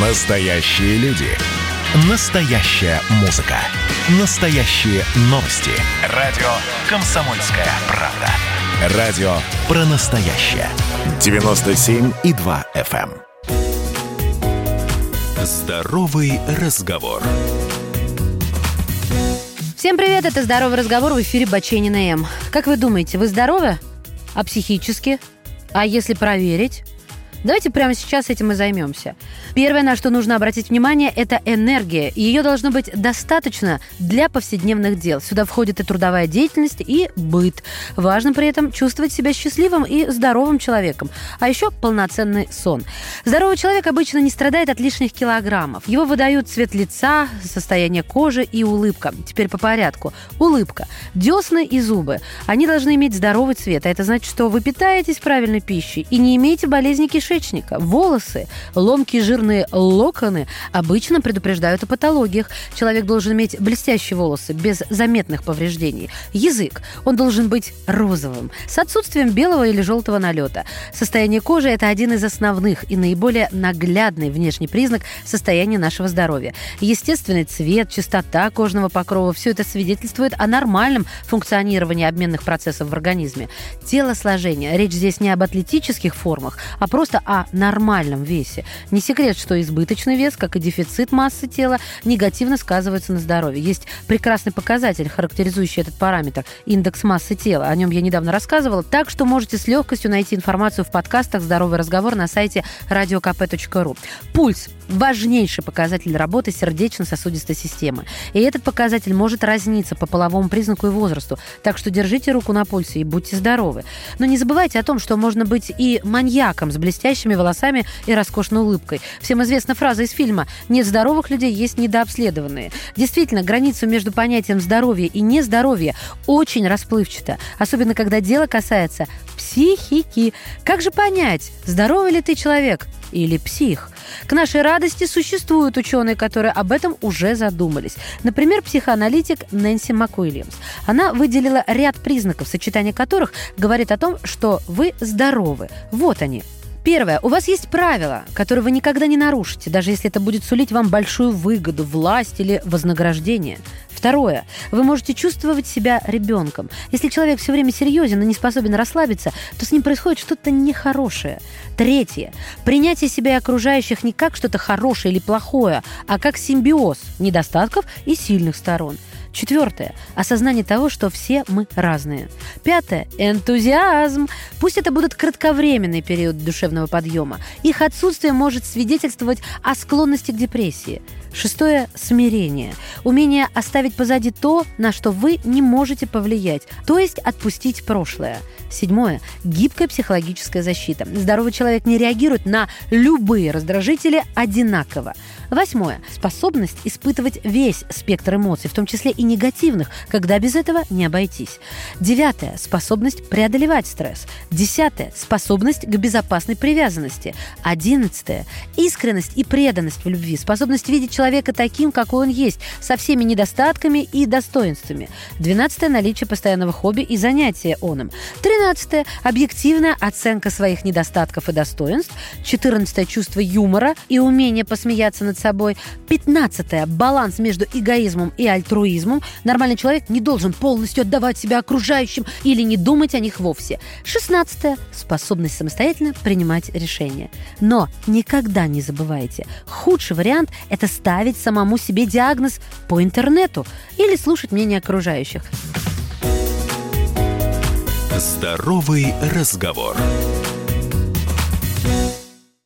Настоящие люди. Настоящая музыка. Настоящие новости. Радио «Комсомольская правда». Радио про настоящее. 97,2 FM. эм. Здоровый разговор. Всем привет, это «Здоровый разговор» в эфире Баченина М. Как вы думаете, вы здоровы? А психически? А если проверить? Давайте прямо сейчас этим и займемся. Первое, на что нужно обратить внимание, это энергия. Ее должно быть достаточно для повседневных дел. Сюда входит и трудовая деятельность, и быт. Важно при этом чувствовать себя счастливым и здоровым человеком. А еще полноценный сон. Здоровый человек обычно не страдает от лишних килограммов. Его выдают цвет лица, состояние кожи и улыбка. Теперь по порядку. Улыбка. Десны и зубы. Они должны иметь здоровый цвет. А это значит, что вы питаетесь правильной пищей и не имеете болезни кишечника. Волосы, ломкие жирные локоны обычно предупреждают о патологиях. Человек должен иметь блестящие волосы, без заметных повреждений. Язык. Он должен быть розовым, с отсутствием белого или желтого налета. Состояние кожи – это один из основных и наиболее наглядный внешний признак состояния нашего здоровья. Естественный цвет, чистота кожного покрова – все это свидетельствует о нормальном функционировании обменных процессов в организме. Телосложение. Речь здесь не об атлетических формах, а просто о нормальном весе. Не секрет, что избыточный вес, как и дефицит массы тела, негативно сказывается на здоровье. Есть прекрасный показатель, характеризующий этот параметр – индекс массы тела. О нем я недавно рассказывала. Так что можете с легкостью найти информацию в подкастах «Здоровый разговор» на сайте radiokp.ru. Пульс – важнейший показатель работы сердечно-сосудистой системы. И этот показатель может разниться по половому признаку и возрасту. Так что держите руку на пульсе и будьте здоровы. Но не забывайте о том, что можно быть и маньяком с блестящими волосами и роскошной улыбкой. Всем известна фраза из фильма «Нет здоровых людей, есть недообследованные». Действительно, границу между понятием здоровья и нездоровья очень расплывчата, особенно когда дело касается психики. Как же понять, здоровый ли ты человек или псих? К нашей радости существуют ученые, которые об этом уже задумались. Например, психоаналитик Нэнси МакУильямс. Она выделила ряд признаков, сочетание которых говорит о том, что вы здоровы. Вот они. Первое. У вас есть правила, которые вы никогда не нарушите, даже если это будет сулить вам большую выгоду, власть или вознаграждение. Второе. Вы можете чувствовать себя ребенком. Если человек все время серьезен и не способен расслабиться, то с ним происходит что-то нехорошее. Третье. Принятие себя и окружающих не как что-то хорошее или плохое, а как симбиоз недостатков и сильных сторон. Четвертое. Осознание того, что все мы разные. Пятое. Энтузиазм. Пусть это будут кратковременный период душевного подъема. Их отсутствие может свидетельствовать о склонности к депрессии. Шестое – смирение. Умение оставить позади то, на что вы не можете повлиять, то есть отпустить прошлое. Седьмое – гибкая психологическая защита. Здоровый человек не реагирует на любые раздражители одинаково. Восьмое – способность испытывать весь спектр эмоций, в том числе и негативных, когда без этого не обойтись. Девятое – способность преодолевать стресс. Десятое – способность к безопасной привязанности. Одиннадцатое – искренность и преданность в любви, способность видеть человека таким, какой он есть, со всеми недостатками и достоинствами. Двенадцатое – наличие постоянного хобби и занятия оном. Тринадцатое – объективная оценка своих недостатков и достоинств. Четырнадцатое – чувство юмора и умение посмеяться над собой. Пятнадцатое – баланс между эгоизмом и альтруизмом. Нормальный человек не должен полностью отдавать себя окружающим или не думать о них вовсе. Шестнадцатое – способность самостоятельно принимать решения. Но никогда не забывайте, худший вариант – это ставить самому себе диагноз по интернету или слушать мнение окружающих. Здоровый разговор.